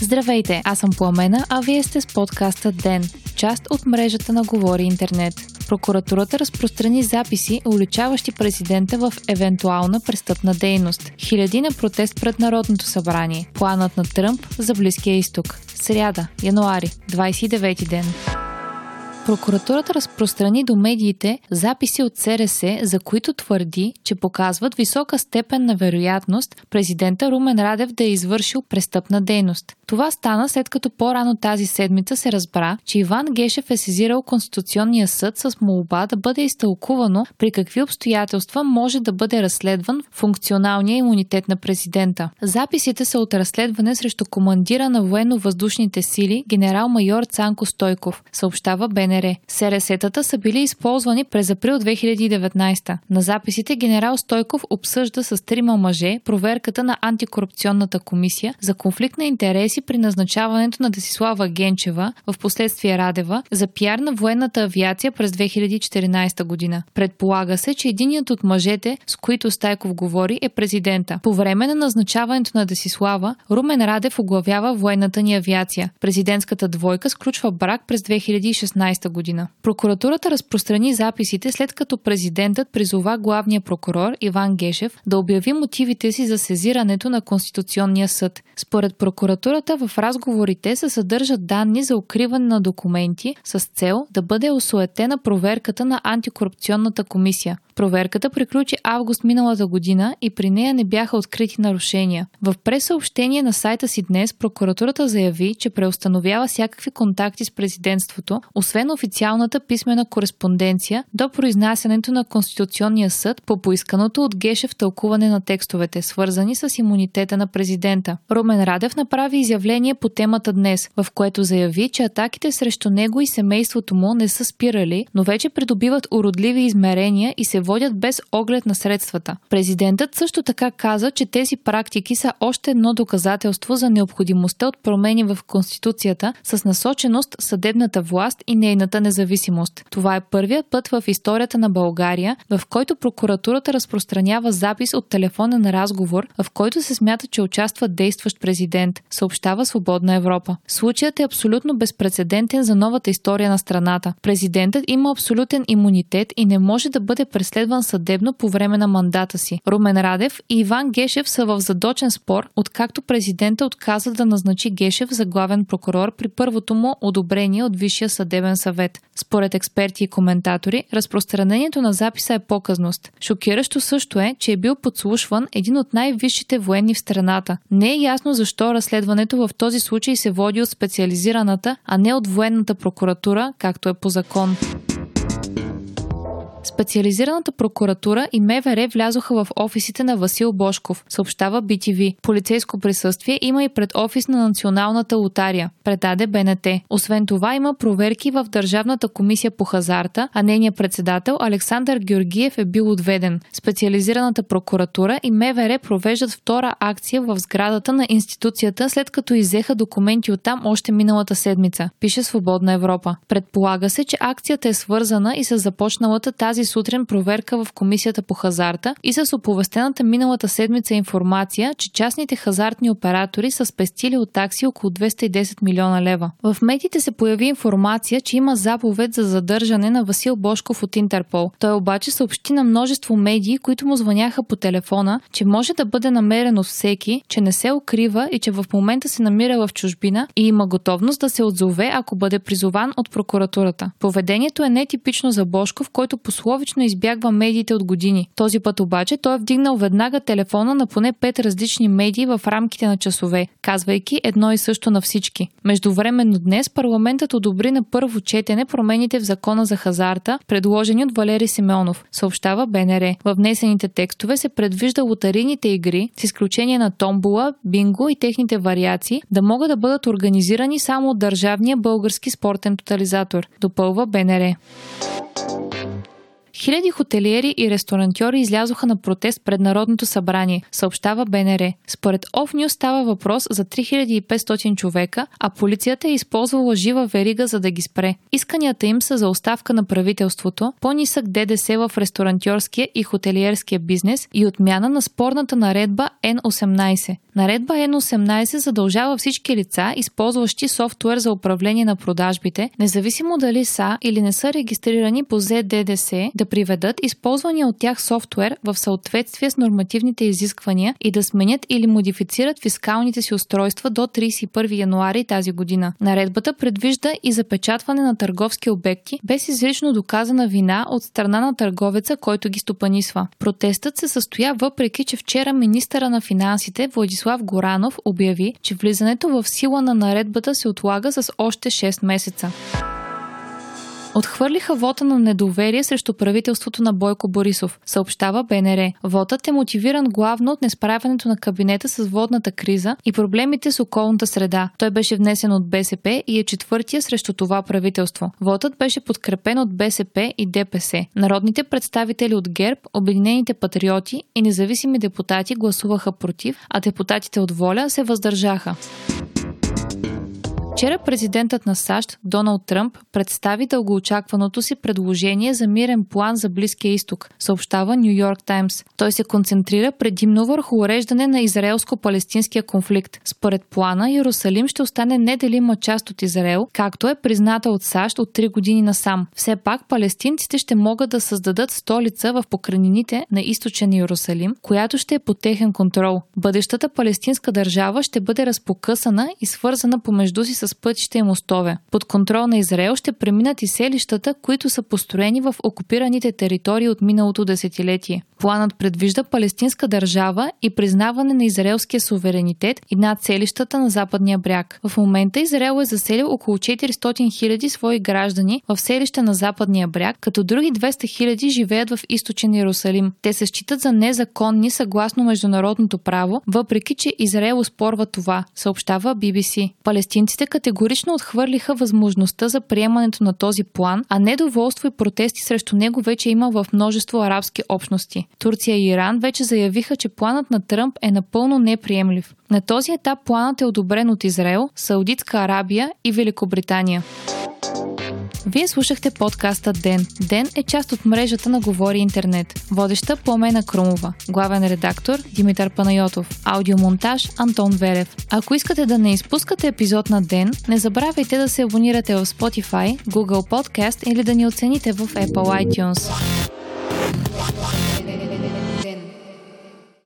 Здравейте, аз съм Пламена, а вие сте с подкаста ДЕН, част от мрежата на Говори Интернет. Прокуратурата разпространи записи, уличаващи президента в евентуална престъпна дейност. Хиляди на протест пред Народното събрание. Планът на Тръмп за Близкия изток. Сряда, януари, 29 ден. Прокуратурата разпространи до медиите записи от СРС, за които твърди, че показват висока степен на вероятност президента Румен Радев да е извършил престъпна дейност. Това стана след като по-рано тази седмица се разбра, че Иван Гешев е сезирал Конституционния съд с молба да бъде изтълкувано при какви обстоятелства може да бъде разследван функционалния имунитет на президента. Записите са от разследване срещу командира на военно-въздушните сили генерал-майор Цанко Стойков, съобщава БНР. БНР. СРС-тата са били използвани през април 2019. На записите генерал Стойков обсъжда с трима мъже проверката на антикорупционната комисия за конфликт на интереси при назначаването на Десислава Генчева, в последствие Радева, за пиар на военната авиация през 2014 година. Предполага се, че единият от мъжете, с които Стайков говори, е президента. По време на назначаването на Десислава, Румен Радев оглавява военната ни авиация. Президентската двойка сключва брак през 2016 година. Прокуратурата разпространи записите след като президентът призова главния прокурор Иван Гешев да обяви мотивите си за сезирането на Конституционния съд. Според прокуратурата в разговорите се съдържат данни за укриване на документи с цел да бъде осуетена проверката на антикорупционната комисия. Проверката приключи август миналата година и при нея не бяха открити нарушения. В пресъобщение на сайта си днес прокуратурата заяви, че преустановява всякакви контакти с президентството, освен официалната писмена кореспонденция до произнасянето на Конституционния съд по поисканото от Гешев тълкуване на текстовете, свързани с имунитета на президента. Румен Радев направи изявление по темата днес, в което заяви, че атаките срещу него и семейството му не са спирали, но вече придобиват уродливи измерения и се водят без оглед на средствата. Президентът също така каза, че тези практики са още едно доказателство за необходимостта от промени в Конституцията с насоченост съдебната власт и нейната независимост. Това е първият път в историята на България, в който прокуратурата разпространява запис от телефонен разговор, в който се смята, че участва действащ президент, съобщава Свободна Европа. Случаят е абсолютно безпредседентен за новата история на страната. Президентът има абсолютен имунитет и не може да бъде преследван разследван съдебно по време на мандата си. Румен Радев и Иван Гешев са в задочен спор, откакто президента отказа да назначи Гешев за главен прокурор при първото му одобрение от Висшия съдебен съвет. Според експерти и коментатори, разпространението на записа е показност. Шокиращо също е, че е бил подслушван един от най-висшите военни в страната. Не е ясно защо разследването в този случай се води от специализираната, а не от военната прокуратура, както е по закон. Специализираната прокуратура и МВР влязоха в офисите на Васил Бошков, съобщава BTV. Полицейско присъствие има и пред офис на Националната лотария, предаде БНТ. Освен това има проверки в Държавната комисия по хазарта, а нейният председател Александър Георгиев е бил отведен. Специализираната прокуратура и МВР провеждат втора акция в сградата на институцията, след като изеха документи оттам още миналата седмица, пише Свободна Европа. Предполага се, че акцията е свързана и с започналата тази тази сутрин проверка в Комисията по хазарта и с оповестената миналата седмица информация, че частните хазартни оператори са спестили от такси около 210 милиона лева. В медиите се появи информация, че има заповед за задържане на Васил Бошков от Интерпол. Той обаче съобщи на множество медии, които му звъняха по телефона, че може да бъде намерен от всеки, че не се укрива и че в момента се намира в чужбина и има готовност да се отзове, ако бъде призован от прокуратурата. Поведението е нетипично за Бошков, който по условично избягва медиите от години. Този път обаче той е вдигнал веднага телефона на поне пет различни медии в рамките на часове, казвайки едно и също на всички. Междувременно днес парламентът одобри на първо четене промените в закона за хазарта, предложени от Валери Симеонов, съобщава БНР. В внесените текстове се предвижда лотарийните игри, с изключение на томбола, бинго и техните вариации, да могат да бъдат организирани само от Държавния български спортен тотализатор, допълва БНР. Хиляди хотелиери и ресторантьори излязоха на протест пред Народното събрание, съобщава БНР. Според Офнюс става въпрос за 3500 човека, а полицията е използвала жива верига за да ги спре. Исканията им са за оставка на правителството, по-нисък ДДС в ресторантьорския и хотелиерския бизнес и отмяна на спорната наредба N18. Наредба N18 задължава всички лица, използващи софтуер за управление на продажбите, независимо дали са или не са регистрирани по ZDDS, да приведат използвания от тях софтуер в съответствие с нормативните изисквания и да сменят или модифицират фискалните си устройства до 31 януари тази година. Наредбата предвижда и запечатване на търговски обекти без изрично доказана вина от страна на търговеца, който ги стопанисва. Протестът се състоя въпреки, че вчера министъра на финансите Владислав Горанов обяви, че влизането в сила на наредбата се отлага с още 6 месеца отхвърлиха вота на недоверие срещу правителството на Бойко Борисов, съобщава БНР. Вотът е мотивиран главно от несправянето на кабинета с водната криза и проблемите с околната среда. Той беше внесен от БСП и е четвъртия срещу това правителство. Вотът беше подкрепен от БСП и ДПС. Народните представители от ГЕРБ, Обединените патриоти и независими депутати гласуваха против, а депутатите от Воля се въздържаха. Вчера президентът на САЩ Доналд Тръмп представи дългоочакваното си предложение за мирен план за Близкия изток, съобщава Нью Йорк Таймс. Той се концентрира предимно върху уреждане на израелско-палестинския конфликт. Според плана, Иерусалим ще остане неделима част от Израел, както е призната от САЩ от 3 години насам. Все пак палестинците ще могат да създадат столица в покрайнините на източен Иерусалим, която ще е под техен контрол. Бъдещата палестинска държава ще бъде разпокъсана и свързана помежду си с с пътища и мостове. Под контрол на Израел ще преминат и селищата, които са построени в окупираните територии от миналото десетилетие. Планът предвижда палестинска държава и признаване на израелския суверенитет и над селищата на западния бряг. В момента Израел е заселил около 400 000 свои граждани в селища на западния бряг, като други 200 000 живеят в източен Иерусалим. Те се считат за незаконни съгласно международното право, въпреки че Израел спорва това, съобщава BBC. Палестинците категорично отхвърлиха възможността за приемането на този план, а недоволство и протести срещу него вече има в множество арабски общности. Турция и Иран вече заявиха, че планът на Тръмп е напълно неприемлив. На този етап планът е одобрен от Израел, Саудитска Арабия и Великобритания. Вие слушахте подкаста Ден. Ден е част от мрежата на Говори Интернет. Водеща Пламена Крумова. Главен редактор Димитър Панайотов. Аудиомонтаж Антон Велев. Ако искате да не изпускате епизод на Ден, не забравяйте да се абонирате в Spotify, Google Podcast или да ни оцените в Apple iTunes.